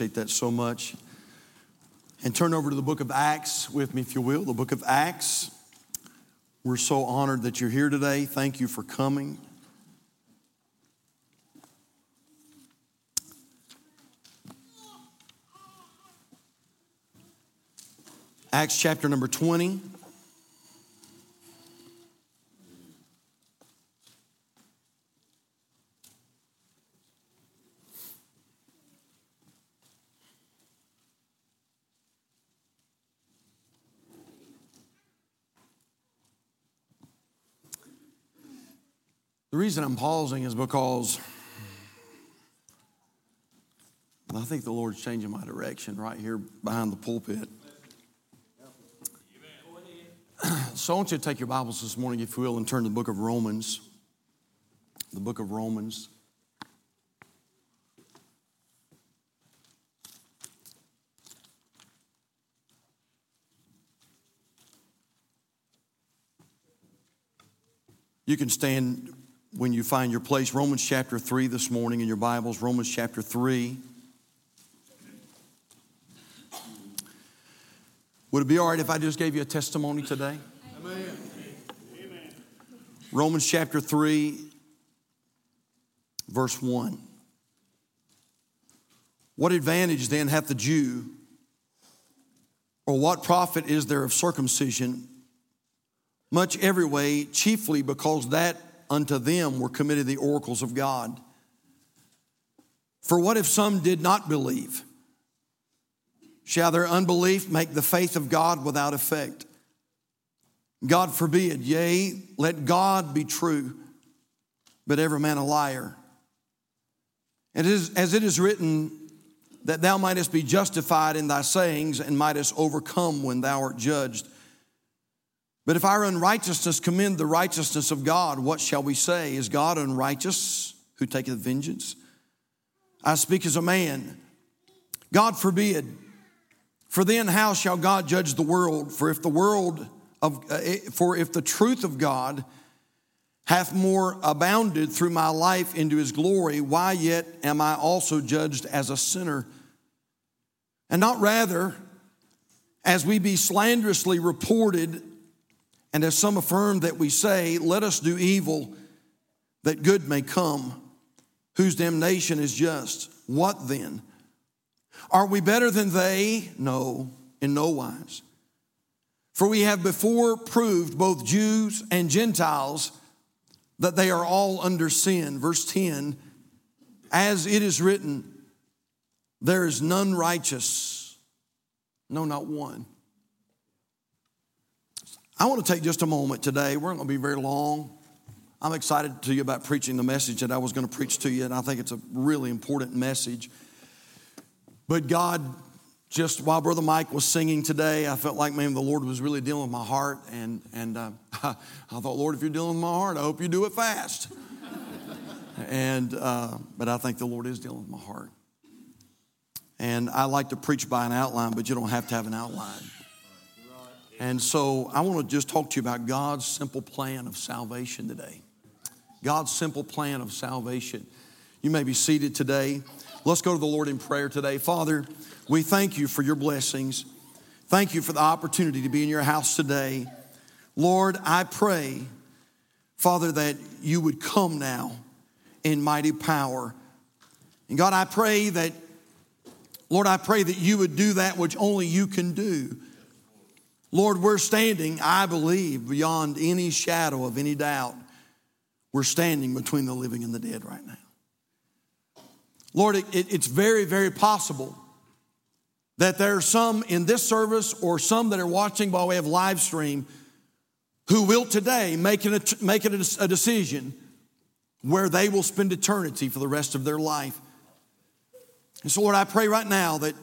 Appreciate that so much. And turn over to the book of Acts with me, if you will. The book of Acts. We're so honored that you're here today. Thank you for coming. Acts chapter number 20. The reason I'm pausing is because I think the Lord's changing my direction right here behind the pulpit. So I want you to take your Bibles this morning, if you will, and turn to the book of Romans. The book of Romans. You can stand when you find your place. Romans chapter 3 this morning in your Bibles, Romans chapter 3. Would it be all right if I just gave you a testimony today? Amen. Romans chapter 3, verse 1. What advantage then hath the Jew, or what profit is there of circumcision? Much every way, chiefly because that unto them were committed the oracles of God. For what if some did not believe? Shall their unbelief make the faith of God without effect? God forbid, yea, let God be true, but every man a liar. And as it is written, that thou mightest be justified in thy sayings and mightest overcome when thou art judged. But if our unrighteousness commend the righteousness of God, what shall we say? Is God unrighteous who taketh vengeance? I speak as a man. God forbid. For then how shall God judge the world? For if the world of uh, for if the truth of God hath more abounded through my life into his glory, why yet am I also judged as a sinner? And not rather as we be slanderously reported, and as some affirm that we say, let us do evil that good may come, whose damnation is just. What then? Are we better than they? No, in no wise. For we have before proved, both Jews and Gentiles, that they are all under sin. Verse 10 As it is written, there is none righteous, no, not one. I want to take just a moment today. We're not going to be very long. I'm excited to you about preaching the message that I was going to preach to you, and I think it's a really important message. But God, just while Brother Mike was singing today, I felt like, man, the Lord was really dealing with my heart. And, and uh, I, thought, Lord, if you're dealing with my heart, I hope you do it fast. and, uh, but I think the Lord is dealing with my heart. And I like to preach by an outline, but you don't have to have an outline. And so I want to just talk to you about God's simple plan of salvation today. God's simple plan of salvation. You may be seated today. Let's go to the Lord in prayer today. Father, we thank you for your blessings. Thank you for the opportunity to be in your house today. Lord, I pray, Father, that you would come now in mighty power. And God, I pray that, Lord, I pray that you would do that which only you can do. Lord, we're standing, I believe, beyond any shadow of any doubt. We're standing between the living and the dead right now. Lord, it, it, it's very, very possible that there are some in this service or some that are watching by way of live stream who will today make it, a, make it a, a decision where they will spend eternity for the rest of their life. And so, Lord, I pray right now that,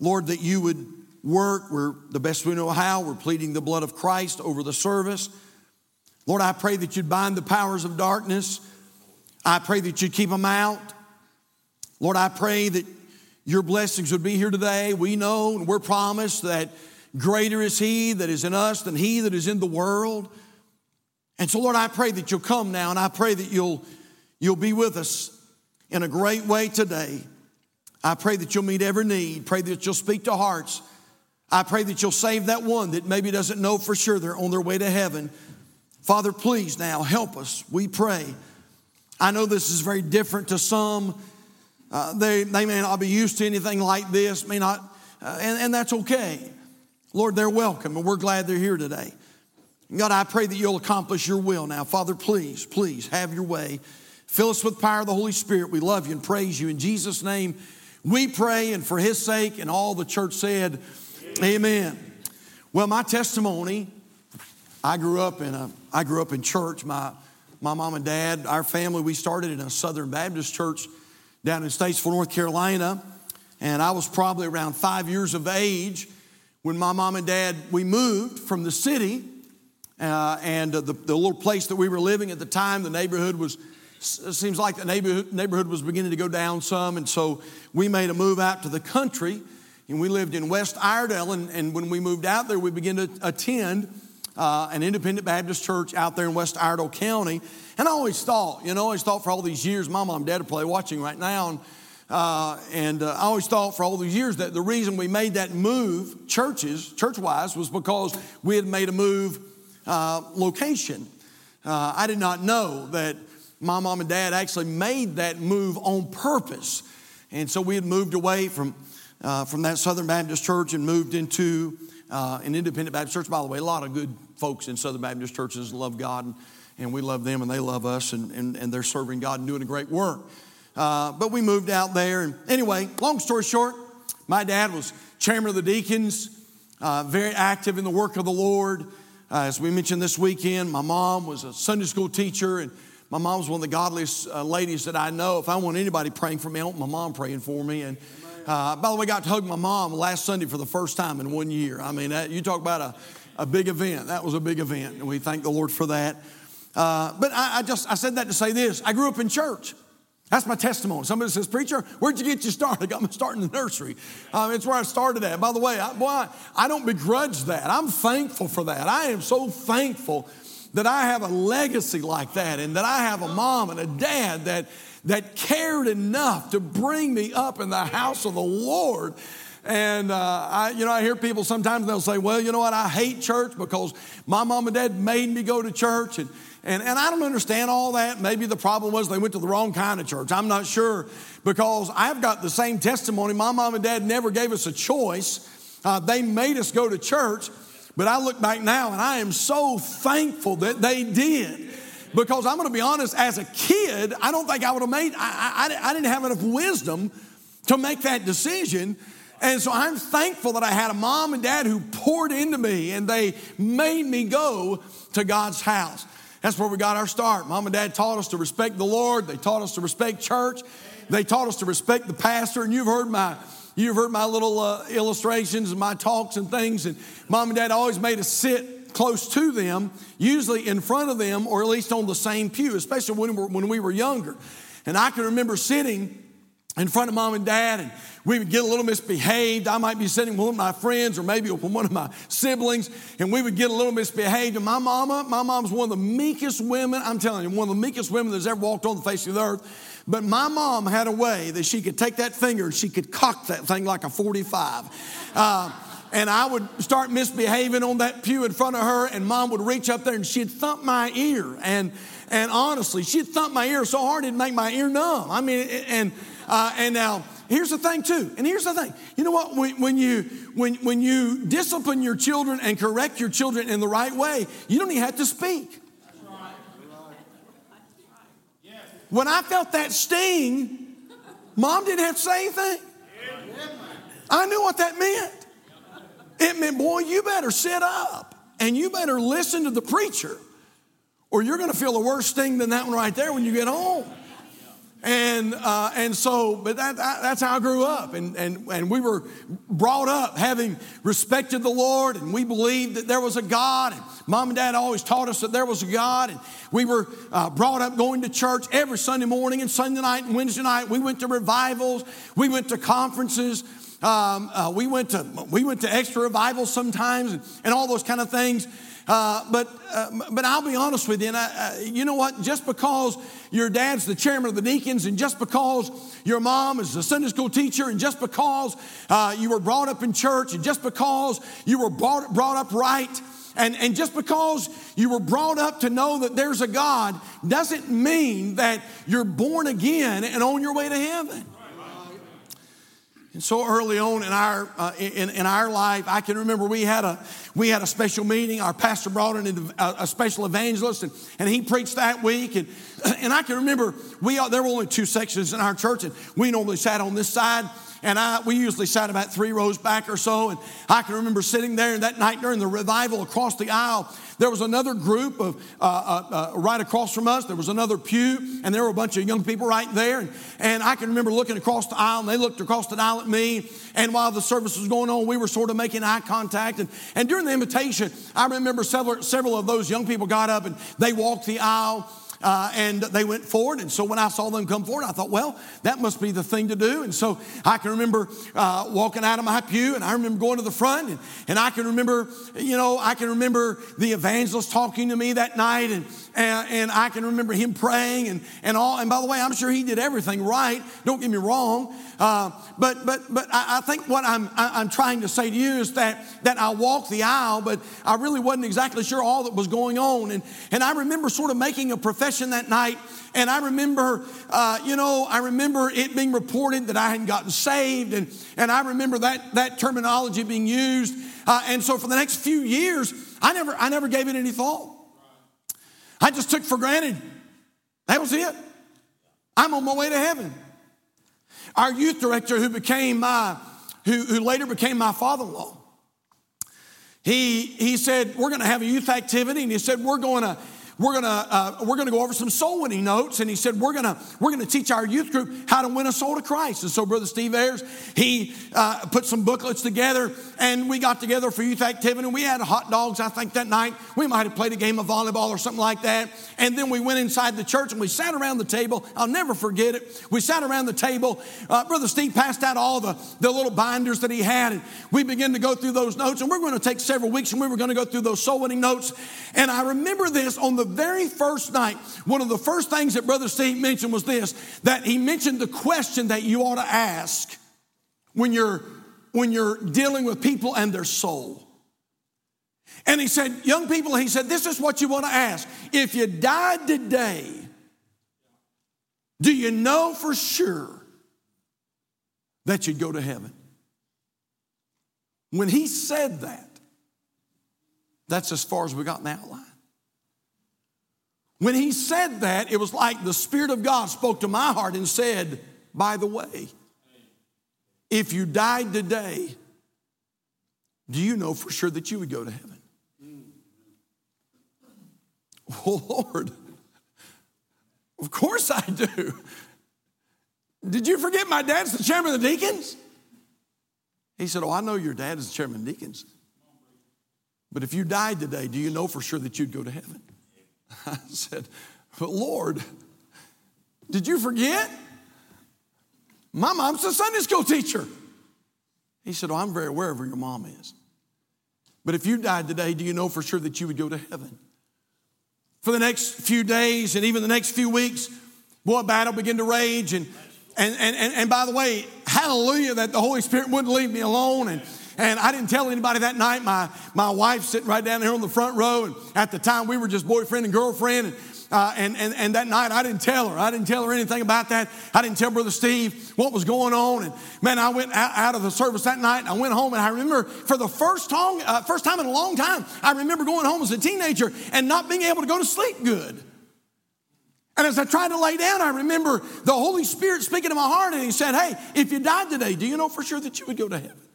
Lord, that you would work. We're the best we know how. We're pleading the blood of Christ over the service. Lord, I pray that you'd bind the powers of darkness. I pray that you'd keep them out. Lord, I pray that your blessings would be here today. We know and we're promised that greater is He that is in us than He that is in the world. And so, Lord, I pray that you'll come now and I pray that you'll, you'll be with us in a great way today. I pray that you'll meet every need. Pray that you'll speak to hearts. I pray that you'll save that one that maybe doesn't know for sure they're on their way to heaven. Father, please now help us. We pray. I know this is very different to some. Uh, they, they may not be used to anything like this, may not, uh, and, and that's okay. Lord, they're welcome, and we're glad they're here today. God, I pray that you'll accomplish your will now. Father, please, please have your way. Fill us with power of the Holy Spirit. We love you and praise you. In Jesus' name, we pray, and for his sake, and all the church said, Amen. Well, my testimony, I grew up in a I grew up in church. My my mom and dad, our family, we started in a Southern Baptist church down in Statesville, North Carolina. And I was probably around five years of age when my mom and dad, we moved from the city. Uh, and uh, the, the little place that we were living at the time, the neighborhood was, seems like the neighborhood, neighborhood was beginning to go down some. And so we made a move out to the country. And we lived in West Iredell. And, and when we moved out there, we began to attend uh, an independent Baptist church out there in West Iredell County. And I always thought, you know, I always thought for all these years, my mom and dad are probably watching right now. And, uh, and uh, I always thought for all these years that the reason we made that move, churches, church wise, was because we had made a move uh, location. Uh, I did not know that my mom and dad actually made that move on purpose. And so we had moved away from, uh, from that Southern Baptist church and moved into uh, an independent Baptist church. By the way, a lot of good folks in Southern Baptist churches love God, and, and we love them, and they love us, and, and, and they're serving God and doing a great work. Uh, but we moved out there, and anyway, long story short, my dad was chairman of the deacons, uh, very active in the work of the Lord. Uh, as we mentioned this weekend, my mom was a Sunday school teacher, and my mom was one of the godliest uh, ladies that I know. If I want anybody praying for me, I want my mom praying for me. And uh, by the way, I got to hug my mom last Sunday for the first time in one year. I mean, you talk about a, a big event. That was a big event, and we thank the Lord for that. Uh, but I, I, just I said that to say this: I grew up in church. That's my testimony. Somebody says, "Preacher, where'd you get your start?" I got my start in the nursery. Um, it's where I started at. By the way, I, boy, I don't begrudge that. I'm thankful for that. I am so thankful that I have a legacy like that, and that I have a mom and a dad that that cared enough to bring me up in the house of the Lord. And uh, I, you know, I hear people sometimes they'll say, "Well, you know what? I hate church because my mom and dad made me go to church." And and, and I don't understand all that. Maybe the problem was they went to the wrong kind of church. I'm not sure because I've got the same testimony. My mom and dad never gave us a choice. Uh, they made us go to church. But I look back now and I am so thankful that they did. Because I'm going to be honest, as a kid, I don't think I would have made, I, I, I didn't have enough wisdom to make that decision. And so I'm thankful that I had a mom and dad who poured into me and they made me go to God's house. That's where we got our start. Mom and dad taught us to respect the Lord, they taught us to respect church, they taught us to respect the pastor. And you've heard my You've heard my little uh, illustrations and my talks and things, and mom and dad always made us sit close to them, usually in front of them or at least on the same pew, especially when we were, when we were younger. And I can remember sitting in front of mom and dad, and we would get a little misbehaved. I might be sitting with one of my friends or maybe with one of my siblings, and we would get a little misbehaved. And my mama, my mom's one of the meekest women, I'm telling you, one of the meekest women that's ever walked on the face of the earth. But my mom had a way that she could take that finger and she could cock that thing like a 45. Uh, and I would start misbehaving on that pew in front of her, and mom would reach up there and she'd thump my ear. And, and honestly, she'd thump my ear so hard it'd make my ear numb. I mean, and, uh, and now, here's the thing too. And here's the thing. You know what? When, when, you when, when you discipline your children and correct your children in the right way you don't even have to speak. When i felt that sting mom didn't have to say anything. I knew what that meant it meant, boy, you better sit up and you better listen to the preacher, or you're going to feel a worse thing than that one right there when you get home. And, uh, and so, but that, that, that's how I grew up. And, and, and we were brought up having respected the Lord, and we believed that there was a God. And mom and dad always taught us that there was a God. And we were uh, brought up going to church every Sunday morning and Sunday night and Wednesday night. We went to revivals, we went to conferences. Um, uh, we went to we went to extra revivals sometimes and, and all those kind of things. Uh, but uh, but I'll be honest with you, and I, you know what? Just because your dad's the chairman of the deacons, and just because your mom is a Sunday school teacher, and just because uh, you were brought up in church, and just because you were brought, brought up right, and, and just because you were brought up to know that there's a God doesn't mean that you're born again and on your way to heaven. And so early on in our uh, in, in our life, I can remember we had a we had a special meeting. Our pastor brought in a, a special evangelist, and, and he preached that week. And and I can remember we there were only two sections in our church, and we normally sat on this side, and I, we usually sat about three rows back or so. And I can remember sitting there, and that night during the revival across the aisle, there was another group of uh, uh, uh, right across from us. There was another pew, and there were a bunch of young people right there. And, and I can remember looking across the aisle, and they looked across the aisle at me. And while the service was going on, we were sort of making eye contact. And, and during the invitation, I remember several, several of those young people got up and they walked the aisle. Uh, and they went forward. And so when I saw them come forward, I thought, well, that must be the thing to do. And so I can remember uh, walking out of my pew, and I remember going to the front, and, and I can remember, you know, I can remember the evangelist talking to me that night, and, and, and I can remember him praying and, and all. And by the way, I'm sure he did everything right. Don't get me wrong. Uh, but but but I, I think what I'm I, I'm trying to say to you is that that I walked the aisle, but I really wasn't exactly sure all that was going on. And and I remember sort of making a profession that night. And I remember, uh, you know, I remember it being reported that I hadn't gotten saved, and and I remember that that terminology being used. Uh, and so for the next few years, I never I never gave it any thought. I just took for granted. That was it. I'm on my way to heaven. Our youth director, who became my, who, who later became my father-in-law, he, he said, we're going to have a youth activity, and he said, we're going to we're gonna uh, we're gonna go over some soul winning notes. And he said we're gonna we're gonna teach our youth group how to win a soul to christ. And so brother steve ayers he uh, put some booklets together and we got together for youth activity. And we had hot dogs i think that night. We might have played a game of volleyball or something like that. And then we went inside the church and we sat around the table. I'll never forget it. We sat around the table. Uh, brother steve passed out all the, the little binders that he had. And we began to go through those notes. And we're going to take several weeks and we were going to go through those soul winning notes. And i remember this on the very first night, one of the first things that Brother Steve mentioned was this that he mentioned the question that you ought to ask when you're when you're dealing with people and their soul. And he said, Young people, he said, this is what you want to ask. If you died today, do you know for sure that you'd go to heaven? When he said that, that's as far as we got in the outline. When he said that, it was like the Spirit of God spoke to my heart and said, By the way, if you died today, do you know for sure that you would go to heaven? Oh, Lord, of course I do. Did you forget my dad's the chairman of the deacons? He said, Oh, I know your dad is the chairman of the deacons. But if you died today, do you know for sure that you'd go to heaven? I said, But Lord, did you forget? My mom's a Sunday school teacher. He said, Oh, I'm very aware of where your mom is. But if you died today, do you know for sure that you would go to heaven? For the next few days and even the next few weeks, boy, battle began to rage. And, and, and, and, and by the way, hallelujah that the Holy Spirit wouldn't leave me alone. And, and I didn't tell anybody that night. My, my wife sitting right down there on the front row. And at the time, we were just boyfriend and girlfriend. And, uh, and, and, and that night, I didn't tell her. I didn't tell her anything about that. I didn't tell Brother Steve what was going on. And man, I went out, of the service that night I went home. And I remember for the first time, uh, first time in a long time, I remember going home as a teenager and not being able to go to sleep good. And as I tried to lay down, I remember the Holy Spirit speaking to my heart, and He said, Hey, if you died today, do you know for sure that you would go to heaven?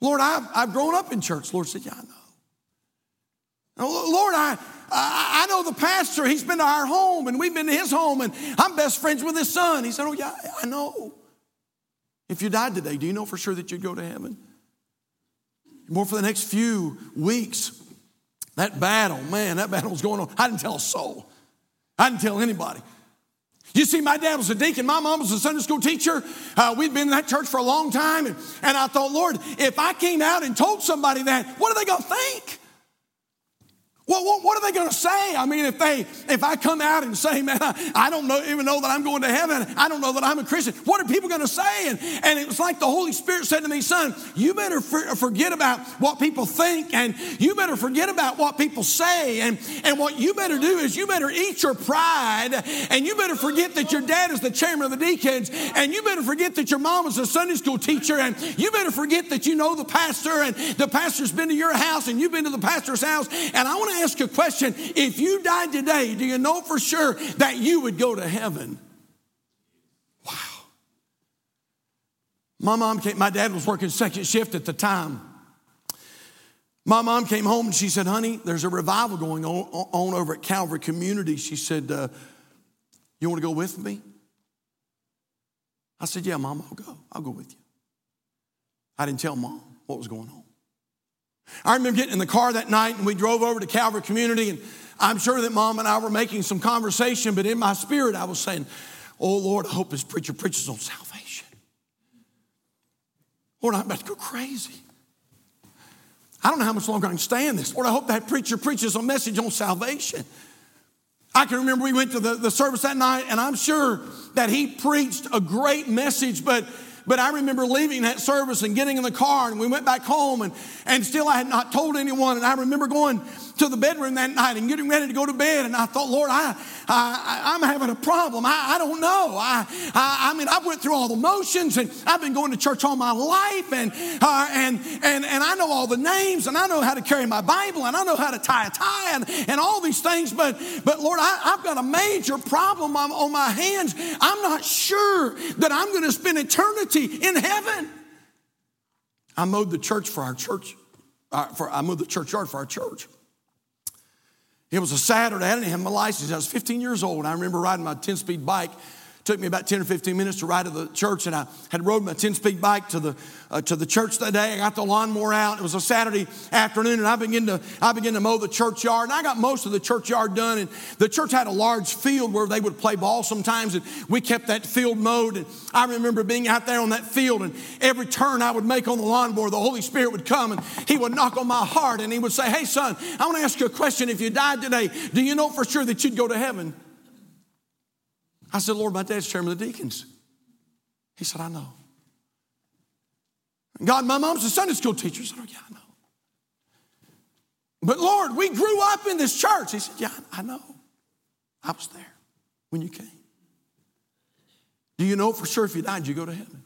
Lord, I've, I've grown up in church. Lord said, Yeah, I know. Lord, I, I, know the pastor. He's been to our home and we've been to his home and I'm best friends with his son. He said, Oh, yeah, I know. If you died today, do you know for sure that you'd go to heaven? More for the next few weeks, that battle, man, that battle was going on. I didn't tell a soul. I didn't tell anybody. You see, my dad was a deacon. My mom was a Sunday school teacher. Uh, we'd been in that church for a long time. And, and I thought, Lord, if I came out and told somebody that, what are they going to think? Well, what, what, are they going to say? I mean, if they, if I come out and say, man, I, I don't know, even know that I'm going to heaven. I don't know that I'm a Christian. What are people going to say? And, and it was like the Holy Spirit said to me, son, you better for, forget about what people think and you better forget about what people say. And, and what you better do is you better eat your pride and you better forget that your dad is the chairman of the deacons and you better forget that your mom is a Sunday school teacher and you better forget that you know the pastor and the pastor's been to your house and you've been to the pastor's house. And I want to ask a question. If you died today, do you know for sure that you would go to heaven? Wow. My mom came, my dad was working second shift at the time. My mom came home and she said, Honey, there's a revival going on, on over at Calvary Community. She said, uh, You want to go with me? I said, Yeah, Mom, I'll go. I'll go with you. I didn't tell Mom what was going on. I remember getting in the car that night and we drove over to Calvary Community, and I'm sure that mom and I were making some conversation, but in my spirit, I was saying, Oh Lord, I hope this preacher preaches on salvation. Lord, I'm about to go crazy. I don't know how much longer I can stand this. Lord, I hope that preacher preaches a message on salvation. I can remember we went to the, the service that night, and I'm sure that he preached a great message, but but I remember leaving that service and getting in the car, and we went back home, and, and still I had not told anyone. And I remember going to the bedroom that night and getting ready to go to bed, and I thought, Lord, I, I, am having a problem. I, I don't know. I, I, I, mean, I went through all the motions, and I've been going to church all my life, and, uh, and, and, and I know all the names, and I know how to carry my Bible, and I know how to tie a tie, and, and all these things, but, but Lord, I, have got a major problem on, on my hands. I'm not sure that I'm going to spend eternity in heaven. I mowed the church for our church. Uh, for, I mowed the churchyard for our church. It was a Saturday. I didn't have my license. I was 15 years old. I remember riding my 10 speed bike took me about 10 or 15 minutes to ride to the church, and I had rode my 10 speed bike to the, uh, to the church that day. I got the lawnmower out. It was a Saturday afternoon, and I began, to, I began to mow the churchyard. And I got most of the churchyard done. And the church had a large field where they would play ball sometimes, and we kept that field mowed. And I remember being out there on that field, and every turn I would make on the lawnmower, the Holy Spirit would come and He would knock on my heart, and He would say, Hey, son, I want to ask you a question. If you died today, do you know for sure that you'd go to heaven? I said, Lord, my dad's chairman of the deacons. He said, I know. God, my mom's a Sunday school teacher. I said, Oh, yeah, I know. But Lord, we grew up in this church. He said, Yeah, I know. I was there when you came. Do you know for sure if you died, you go to heaven?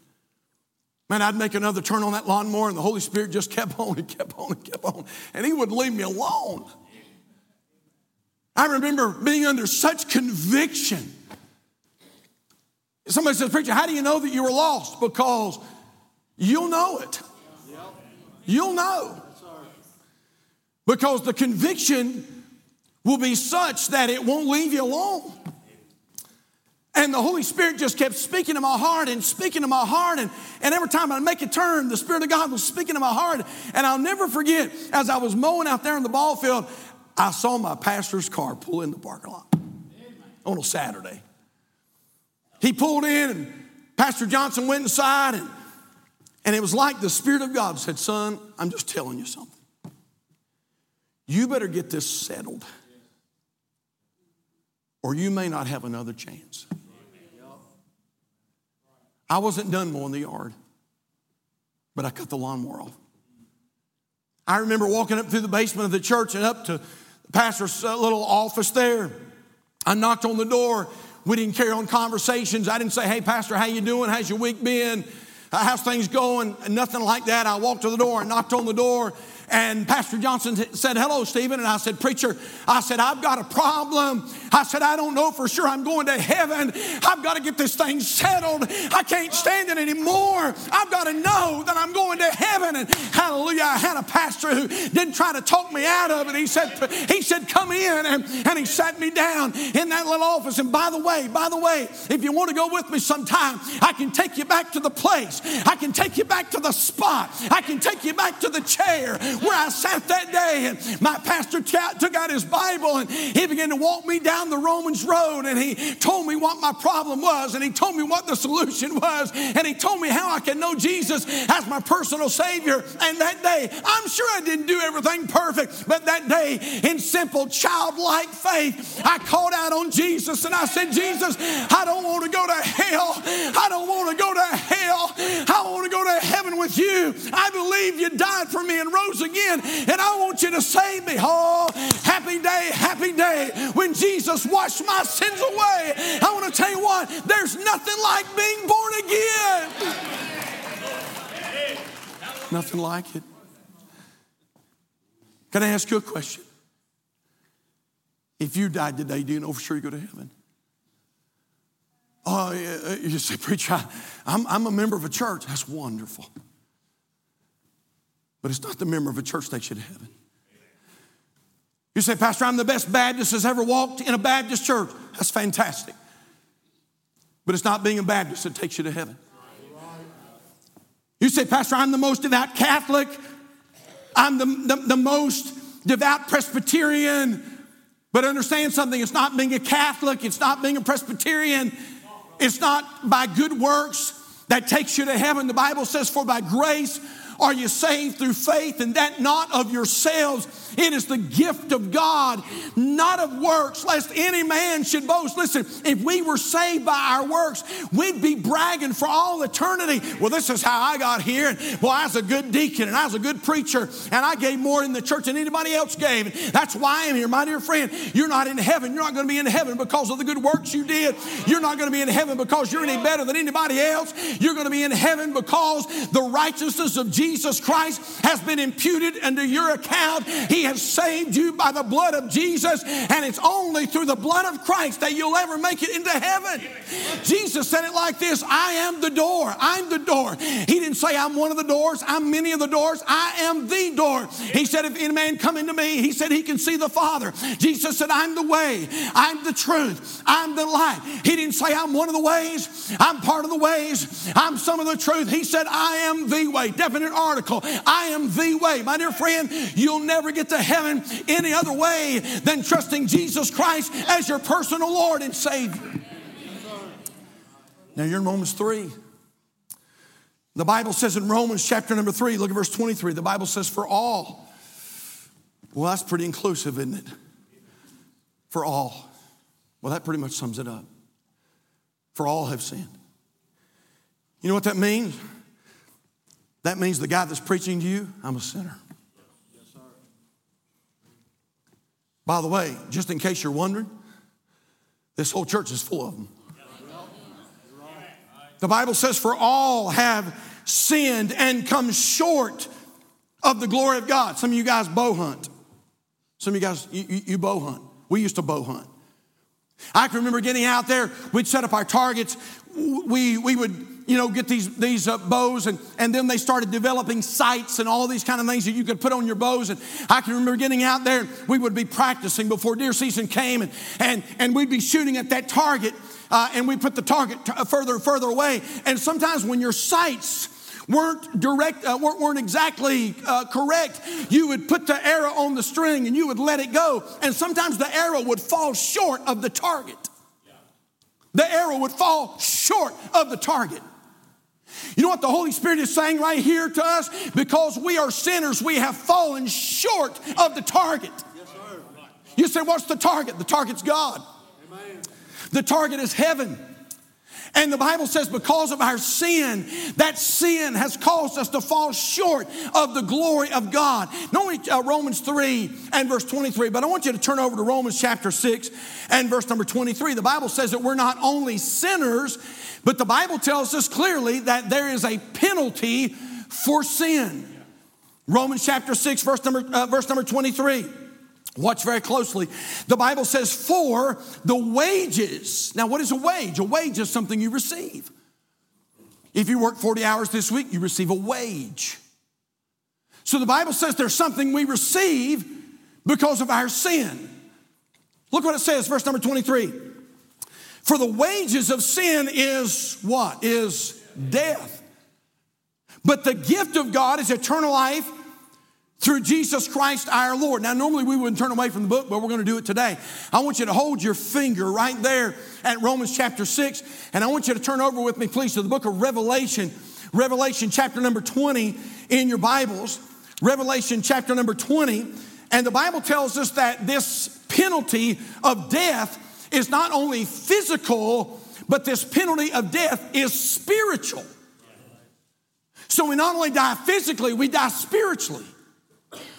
Man, I'd make another turn on that lawnmower, and the Holy Spirit just kept on and kept on and kept on, and He wouldn't leave me alone. I remember being under such conviction Somebody says, Preacher, how do you know that you were lost? Because you'll know it. You'll know. Because the conviction will be such that it won't leave you alone. And the Holy Spirit just kept speaking to my heart and speaking to my heart. And, and every time I make a turn, the Spirit of God was speaking to my heart. And I'll never forget, as I was mowing out there in the ball field, I saw my pastor's car pull in the parking lot on a Saturday. He pulled in, and Pastor Johnson went inside, and, and it was like the Spirit of God said, Son, I'm just telling you something. You better get this settled, or you may not have another chance. I wasn't done mowing the yard, but I cut the lawnmower off. I remember walking up through the basement of the church and up to the pastor's uh, little office there. I knocked on the door we didn't carry on conversations. I didn't say, hey, Pastor, how you doing? How's your week been? How's things going? Nothing like that. I walked to the door and knocked on the door and Pastor Johnson said, Hello, Stephen. And I said, Preacher, I said, I've got a problem. I said, I don't know for sure I'm going to heaven. I've got to get this thing settled. I can't stand it anymore. I've got to know that I'm going to heaven. And hallelujah, I had a pastor who didn't try to talk me out of it. He said, he said, Come in. And, and he sat me down in that little office. And by the way, by the way, if you want to go with me sometime, I can take you back to the place. I can take you back to the spot. I can take you back to the chair where I sat that day and my pastor took out his Bible and he began to walk me down the Romans road and he told me what my problem was and he told me what the solution was and he told me how I can know Jesus as my personal Savior. And that day, I'm sure I didn't do everything perfect, but that day, in simple childlike faith, I called out on Jesus and I said, Jesus, I don't want to go to hell. I don't want to go to hell. I want to go to heaven with you. I believe you died for me and rose again, and I want you to me. Oh, happy day, happy day when Jesus washed my sins away. I want to tell you what, there's nothing like being born again. Nothing like it. Can I ask you a question? If you died today, do you know for sure you go to heaven? Oh, uh, you say, Preacher, I'm, I'm a member of a church. That's wonderful. But it's not the member of a church that to heaven. You say, Pastor, I'm the best Baptist that's ever walked in a Baptist church. That's fantastic. But it's not being a Baptist that takes you to heaven. You say, Pastor, I'm the most devout Catholic. I'm the, the, the most devout Presbyterian. But understand something, it's not being a Catholic, it's not being a Presbyterian, it's not by good works that takes you to heaven. The Bible says, For by grace are you saved through faith, and that not of yourselves. It is the gift of God, not of works, lest any man should boast. Listen, if we were saved by our works, we'd be bragging for all eternity. Well, this is how I got here. And well, I was a good deacon and I was a good preacher, and I gave more in the church than anybody else gave. And that's why I'm here. My dear friend, you're not in heaven. You're not going to be in heaven because of the good works you did. You're not going to be in heaven because you're any better than anybody else. You're going to be in heaven because the righteousness of Jesus Christ has been imputed unto your account. He has saved you by the blood of Jesus, and it's only through the blood of Christ that you'll ever make it into heaven. Jesus said it like this I am the door. I'm the door. He didn't say I'm one of the doors, I'm many of the doors. I am the door. He said, If any man come into me, he said he can see the Father. Jesus said, I'm the way, I'm the truth, I'm the light. He didn't say I'm one of the ways, I'm part of the ways, I'm some of the truth. He said, I am the way. Definite article. I am the way. My dear friend, you'll never get to heaven any other way than trusting Jesus Christ as your personal Lord and Savior. Now you're in Romans 3. The Bible says in Romans chapter number 3, look at verse 23, the Bible says, For all. Well, that's pretty inclusive, isn't it? For all. Well, that pretty much sums it up. For all have sinned. You know what that means? That means the guy that's preaching to you, I'm a sinner. By the way, just in case you're wondering, this whole church is full of them. The Bible says, For all have sinned and come short of the glory of God. Some of you guys bow hunt. Some of you guys, you, you, you bow hunt. We used to bow hunt. I can remember getting out there, we'd set up our targets. We, we would you know, get these, these uh, bows, and, and then they started developing sights and all these kind of things that you could put on your bows. And I can remember getting out there, we would be practicing before deer season came, and, and, and we'd be shooting at that target, uh, and we put the target t- uh, further and further away. And sometimes when your sights weren't direct, uh, weren't, weren't, exactly uh, correct, you would put the arrow on the string and you would let it go. And sometimes the arrow would fall short of the target. The arrow would fall short of the target. You know what the Holy Spirit is saying right here to us? Because we are sinners, we have fallen short of the target. Yes, you say, What's the target? The target's God. Amen. The target is heaven. And the Bible says, because of our sin, that sin has caused us to fall short of the glory of God. Not only uh, Romans 3 and verse 23, but I want you to turn over to Romans chapter 6 and verse number 23. The Bible says that we're not only sinners, but the Bible tells us clearly that there is a penalty for sin. Romans chapter 6, verse number, uh, verse number 23. Watch very closely. The Bible says, for the wages. Now, what is a wage? A wage is something you receive. If you work 40 hours this week, you receive a wage. So the Bible says there's something we receive because of our sin. Look what it says, verse number 23. For the wages of sin is what? Is death. But the gift of God is eternal life through Jesus Christ our Lord. Now, normally we wouldn't turn away from the book, but we're going to do it today. I want you to hold your finger right there at Romans chapter 6, and I want you to turn over with me, please, to the book of Revelation, Revelation chapter number 20 in your Bibles. Revelation chapter number 20. And the Bible tells us that this penalty of death is not only physical, but this penalty of death is spiritual. So we not only die physically, we die spiritually.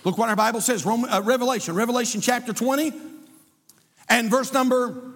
Look what our Bible says, uh, Revelation, Revelation chapter 20 and verse number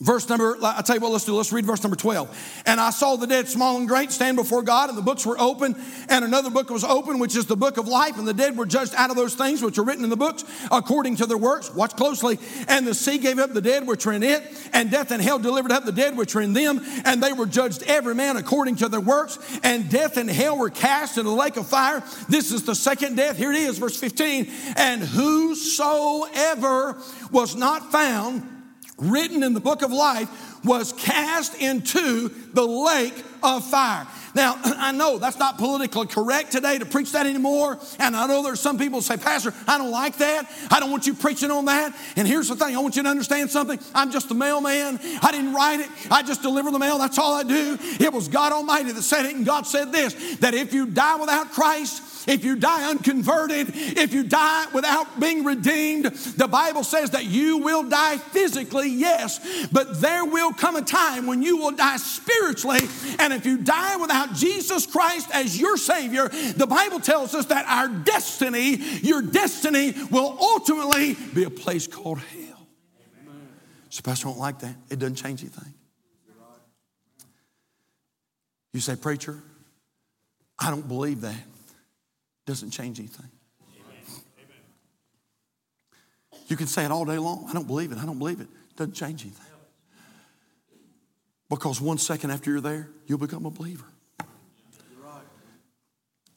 Verse number, I'll tell you what, let's do. Let's read verse number 12. And I saw the dead, small and great, stand before God, and the books were open, and another book was open, which is the book of life, and the dead were judged out of those things which are written in the books according to their works. Watch closely. And the sea gave up the dead which were in it, and death and hell delivered up the dead which were in them, and they were judged every man according to their works, and death and hell were cast into the lake of fire. This is the second death. Here it is, verse 15. And whosoever was not found, written in the book of life was cast into the lake of fire. Now, I know that's not politically correct today to preach that anymore. And I know there's some people say, Pastor, I don't like that. I don't want you preaching on that. And here's the thing I want you to understand something. I'm just a mailman. I didn't write it, I just deliver the mail. That's all I do. It was God Almighty that said it. And God said this that if you die without Christ, if you die unconverted, if you die without being redeemed, the Bible says that you will die physically, yes, but there will come a time when you will die spiritually. And if you die without Jesus Christ as your Savior, the Bible tells us that our destiny, your destiny, will ultimately be a place called hell. So, Pastor, I don't like that. It doesn't change anything. You say, Preacher, I don't believe that doesn't change anything. You can say it all day long. I don't believe it. I don't believe it. Doesn't change anything. Because one second after you're there, you'll become a believer.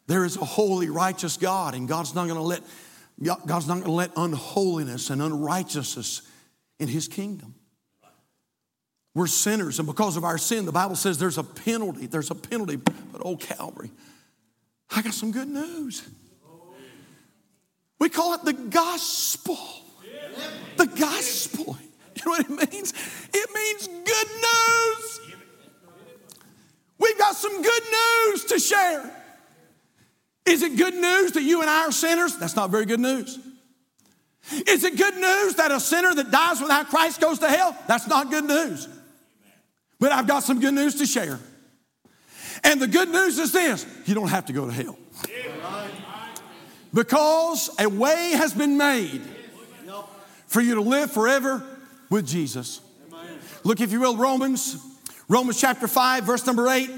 There is a holy, righteous God, and God's not going to let God's not going to let unholiness and unrighteousness in His kingdom. We're sinners, and because of our sin, the Bible says there's a penalty. There's a penalty, but oh Calvary, I got some good news. We call it the gospel. The gospel. You know what it means? It means good news. We've got some good news to share. Is it good news that you and I are sinners? That's not very good news. Is it good news that a sinner that dies without Christ goes to hell? That's not good news. But I've got some good news to share. And the good news is this you don't have to go to hell. Because a way has been made for you to live forever with Jesus. Look, if you will, Romans, Romans chapter 5, verse number 8.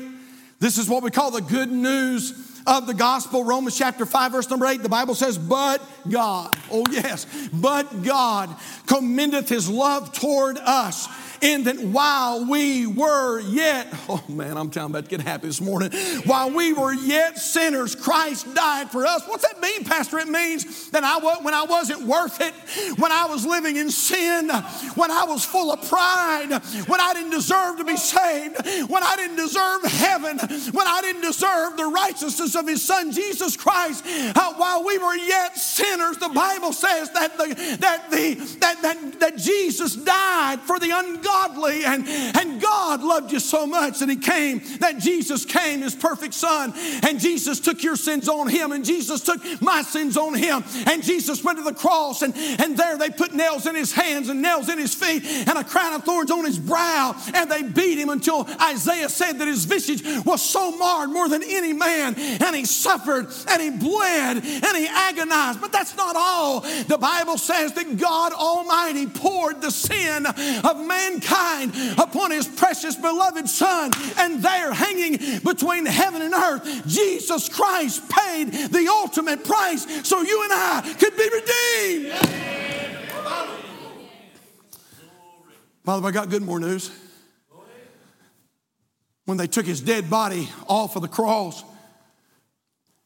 This is what we call the good news of the gospel. Romans chapter 5, verse number 8, the Bible says, But God, oh yes, but God commendeth his love toward us in that while we were yet, oh man, I'm telling about to get happy this morning. While we were yet sinners, Christ died for us. What's that mean, Pastor? It means that I was when I wasn't worth it, when I was living in sin, when I was full of pride, when I didn't deserve to be saved, when I didn't deserve heaven, when I didn't deserve the righteousness of His Son Jesus Christ, uh, while we were yet sinners, the Bible says that the that the that that, that Jesus died for the ungodly. And, and God loved you so much that He came, that Jesus came, His perfect Son. And Jesus took your sins on Him, and Jesus took my sins on Him. And Jesus went to the cross, and, and there they put nails in His hands and nails in His feet and a crown of thorns on His brow. And they beat Him until Isaiah said that His visage was so marred more than any man. And he suffered, and He bled, and He agonized. But that's not all. The Bible says that God Almighty poured the sin of mankind upon his precious beloved Son. And there, hanging between heaven and earth, Jesus Christ paid the ultimate price so you and I could be redeemed. Father, I got good more news. When they took his dead body off of the cross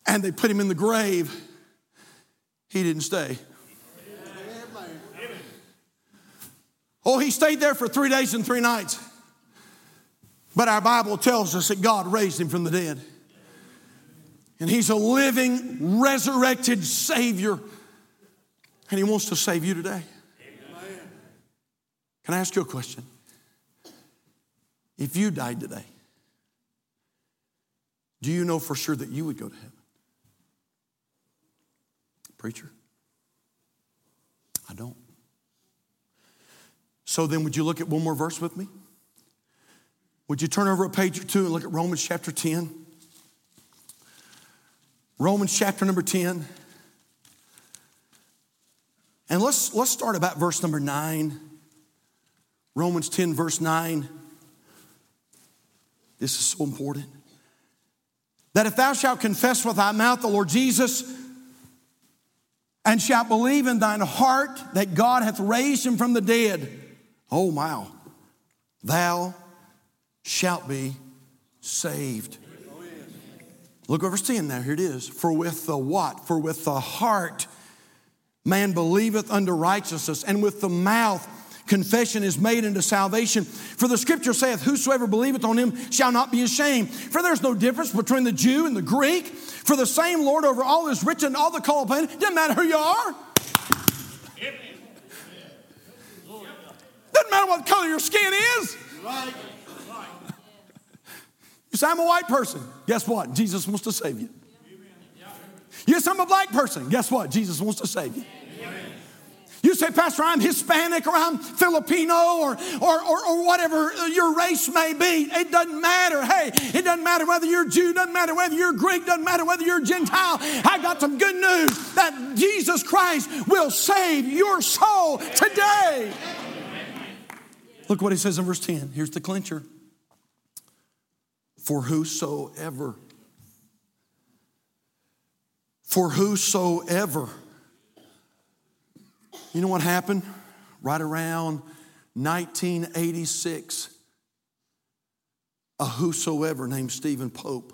and they put him in the grave, he didn't stay. Oh, he stayed there for three days and three nights. But our Bible tells us that God raised him from the dead. And He's a living, resurrected Savior. And He wants to save you today. Amen. Can I ask you a question? If you died today, do you know for sure that you would go to heaven? Preacher? I don't. So then, would you look at one more verse with me? Would you turn over a page or two and look at Romans chapter 10? Romans chapter number 10. And let's, let's start about verse number 9. Romans 10, verse 9. This is so important. That if thou shalt confess with thy mouth the Lord Jesus, and shalt believe in thine heart that God hath raised him from the dead, oh wow, thou shalt be saved. Look over verse 10 now, here it is. For with the what? For with the heart man believeth unto righteousness, and with the mouth confession is made unto salvation. For the scripture saith, Whosoever believeth on him shall not be ashamed. For there's no difference between the Jew and the Greek. For the same Lord over all is rich and all the call upon it. Doesn't matter who you are. Doesn't matter what color your skin is. You say, I'm a white person. Guess what? Jesus wants to save you. Yes, I'm a black person. Guess what? Jesus wants to save you. You say, Pastor, I'm Hispanic or I'm Filipino or, or, or, or, whatever your race may be. It doesn't matter. Hey, it doesn't matter whether you're Jew, doesn't matter whether you're Greek, doesn't matter whether you're Gentile. I got some good news that Jesus Christ will save your soul today. Look what he says in verse 10. Here's the clincher. For whosoever, for whosoever, you know what happened? Right around 1986, a whosoever named Stephen Pope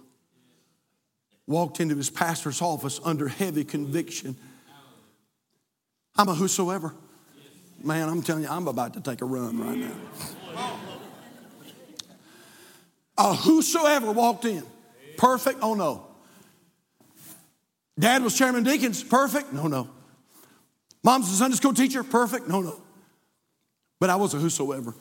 walked into his pastor's office under heavy conviction. I'm a whosoever. Man, I'm telling you, I'm about to take a run right now. A whosoever walked in. Perfect? Oh no. Dad was chairman deacons. Perfect? No, no. Mom's a Sunday school teacher. Perfect? No, no. But I was a whosoever.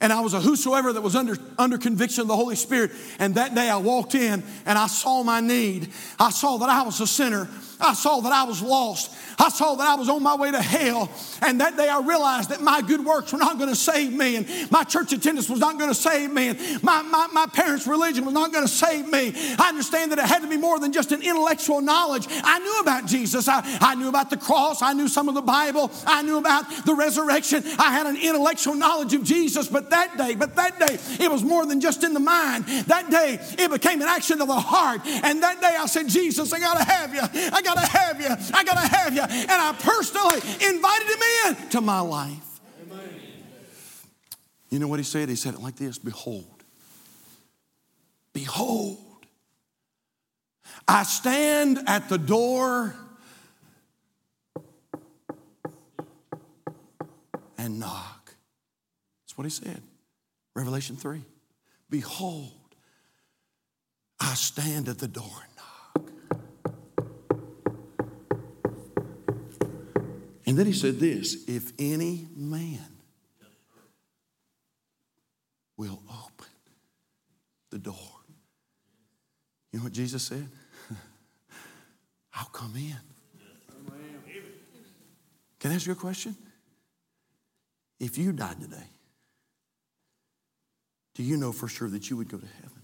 And I was a whosoever that was under, under conviction of the Holy Spirit. And that day I walked in and I saw my need. I saw that I was a sinner. I saw that I was lost. I saw that I was on my way to hell. And that day I realized that my good works were not going to save me, and my church attendance was not going to save me, and my, my, my parents' religion was not going to save me. I understand that it had to be more than just an intellectual knowledge. I knew about Jesus, I, I knew about the cross, I knew some of the Bible, I knew about the resurrection. I had an intellectual knowledge of Jesus, but that day, but that day, it was more than just in the mind. That day, it became an action of the heart. And that day I said, Jesus, I got to have you. I got to have you. I got to have you. And I personally invited him in to my life. Amen. You know what he said? He said it like this Behold, behold, I stand at the door and knock. That's what he said. Revelation 3. Behold, I stand at the door And then he said this if any man will open the door. You know what Jesus said? I'll come in. Can I ask you a question? If you died today, do you know for sure that you would go to heaven?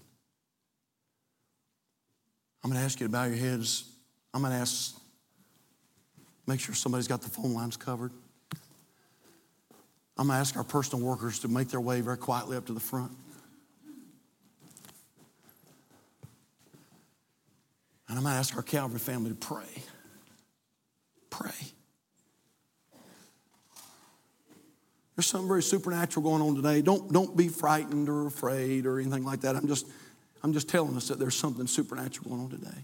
I'm going to ask you to bow your heads. I'm going to ask Make sure somebody's got the phone lines covered. I'm going to ask our personal workers to make their way very quietly up to the front. And I'm going to ask our Calvary family to pray. Pray. There's something very supernatural going on today. Don't, don't be frightened or afraid or anything like that. I'm just, I'm just telling us that there's something supernatural going on today.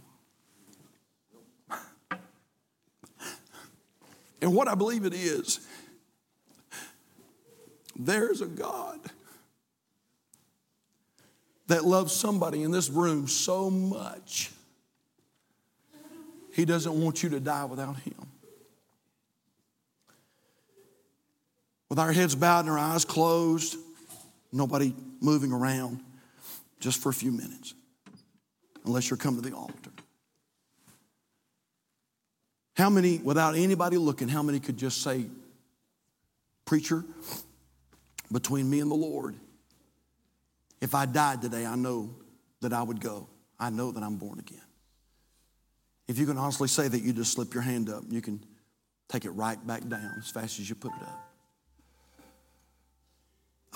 And what I believe it is, there's a God that loves somebody in this room so much He doesn't want you to die without Him. With our heads bowed and our eyes closed, nobody moving around, just for a few minutes, unless you're coming to the altar. How many, without anybody looking, how many could just say, Preacher, between me and the Lord, if I died today, I know that I would go. I know that I'm born again. If you can honestly say that, you just slip your hand up. You can take it right back down as fast as you put it up.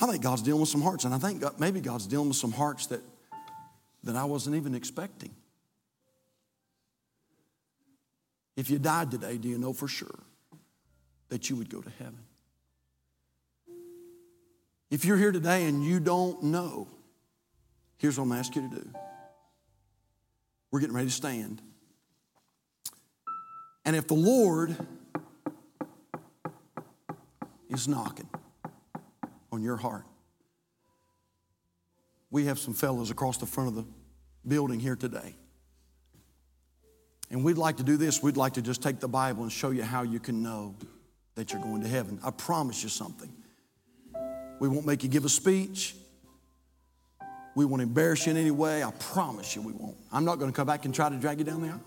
I think God's dealing with some hearts, and I think God, maybe God's dealing with some hearts that, that I wasn't even expecting. If you died today, do you know for sure that you would go to heaven? If you're here today and you don't know, here's what I'm asking you to do. We're getting ready to stand. And if the Lord is knocking on your heart, we have some fellows across the front of the building here today. And we'd like to do this. We'd like to just take the Bible and show you how you can know that you're going to heaven. I promise you something. We won't make you give a speech. We won't embarrass you in any way. I promise you we won't. I'm not going to come back and try to drag you down the aisle.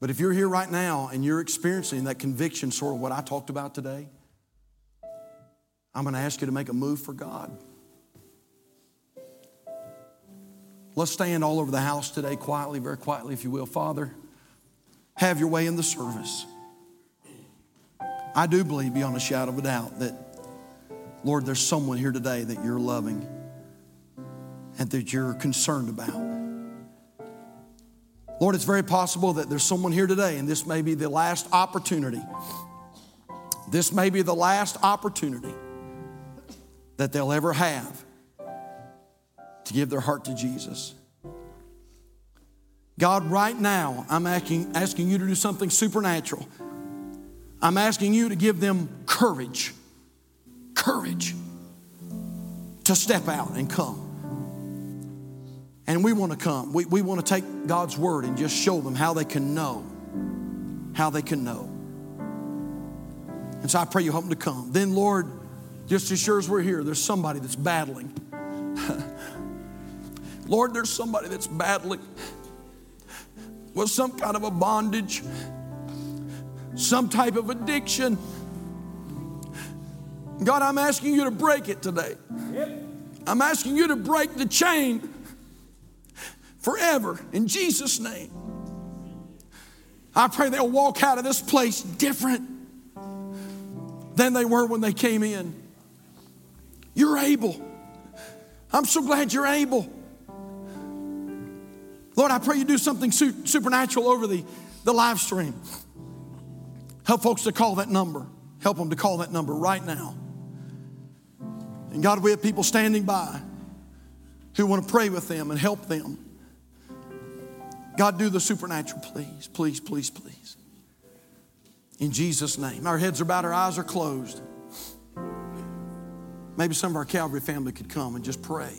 But if you're here right now and you're experiencing that conviction, sort of what I talked about today, I'm going to ask you to make a move for God. Let's stand all over the house today, quietly, very quietly, if you will. Father, have your way in the service. I do believe beyond a shadow of a doubt that, Lord, there's someone here today that you're loving and that you're concerned about. Lord, it's very possible that there's someone here today, and this may be the last opportunity. This may be the last opportunity that they'll ever have to give their heart to Jesus. God, right now, I'm asking, asking you to do something supernatural. I'm asking you to give them courage, courage to step out and come. And we want to come. We, we want to take God's word and just show them how they can know. How they can know. And so I pray you help them to come. Then, Lord, just as sure as we're here, there's somebody that's battling. Lord, there's somebody that's battling with some kind of a bondage some type of addiction. God, I'm asking you to break it today. I'm asking you to break the chain forever in Jesus' name. I pray they'll walk out of this place different than they were when they came in. You're able. I'm so glad you're able. Lord, I pray you do something supernatural over the, the live stream. Help folks to call that number. Help them to call that number right now. And God, we have people standing by who want to pray with them and help them. God, do the supernatural, please, please, please, please. In Jesus' name. Our heads are bowed, our eyes are closed. Maybe some of our Calvary family could come and just pray.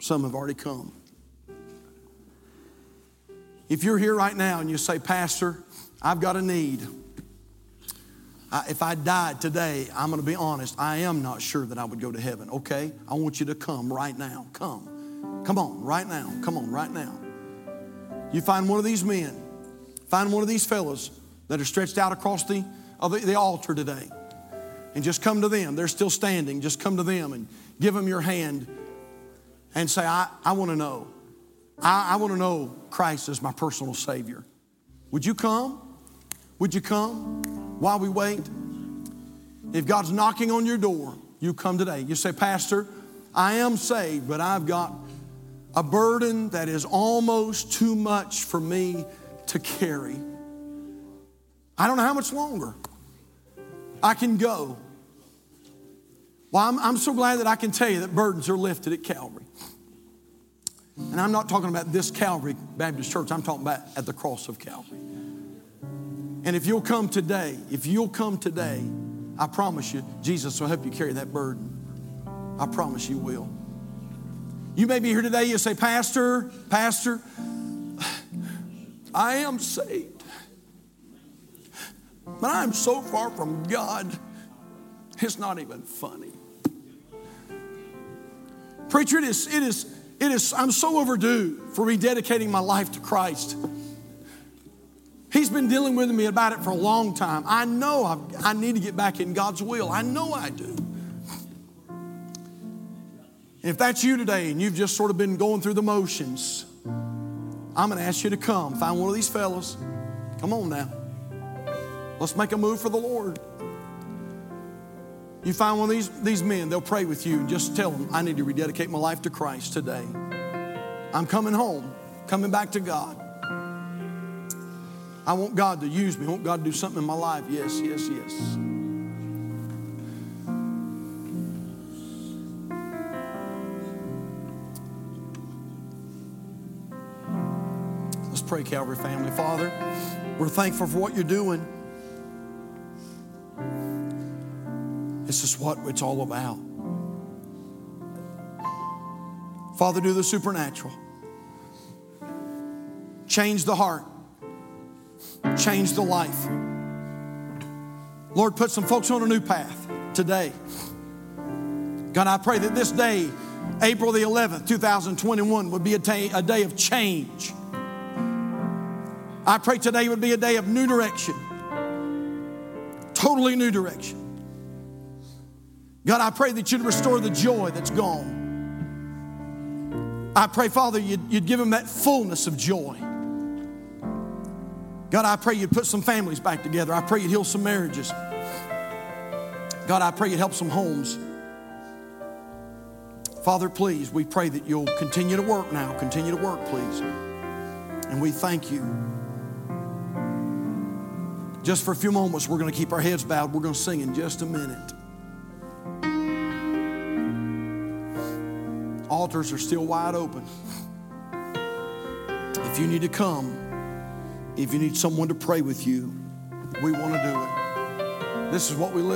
Some have already come. If you're here right now and you say, Pastor, I've got a need. I, if I died today, I'm going to be honest, I am not sure that I would go to heaven. Okay? I want you to come right now. Come. Come on, right now. Come on, right now. You find one of these men, find one of these fellows that are stretched out across the, uh, the, the altar today, and just come to them. They're still standing. Just come to them and give them your hand and say, I, I want to know. I, I want to know Christ as my personal Savior. Would you come? Would you come while we wait? If God's knocking on your door, you come today. You say, Pastor, I am saved, but I've got a burden that is almost too much for me to carry. I don't know how much longer I can go. Well, I'm, I'm so glad that I can tell you that burdens are lifted at Calvary. And I'm not talking about this Calvary Baptist Church, I'm talking about at the cross of Calvary. And if you'll come today, if you'll come today, I promise you, Jesus will help you carry that burden. I promise you will. You may be here today, you say, Pastor, Pastor, I am saved. But I'm so far from God, it's not even funny. Preacher, it is, it is, it is, I'm so overdue for rededicating my life to Christ. He's been dealing with me about it for a long time. I know I've, i need to get back in God's will. I know I do. If that's you today and you've just sort of been going through the motions, I'm going to ask you to come. Find one of these fellows. Come on now. Let's make a move for the Lord. You find one of these, these men, they'll pray with you and just tell them, I need to rededicate my life to Christ today. I'm coming home, coming back to God. I want God to use me. I want God to do something in my life. Yes, yes, yes. Let's pray, Calvary family. Father, we're thankful for what you're doing. This is what it's all about. Father, do the supernatural. Change the heart. Change the life. Lord, put some folks on a new path today. God, I pray that this day, April the 11th, 2021, would be a day, of change. I pray today would be a day of new direction, totally new direction. God, I pray that you'd restore the joy that's gone. I pray, Father, you'd, you'd give them that fullness of joy. God, I pray you'd put some families back together. I pray you'd heal some marriages. God, I pray you'd help some homes. Father, please, we pray that you'll continue to work now. Continue to work, please. And we thank you. Just for a few moments, we're going to keep our heads bowed. We're going to sing in just a minute. Altars are still wide open. If you need to come, if you need someone to pray with you, we want to do it. This is what we live.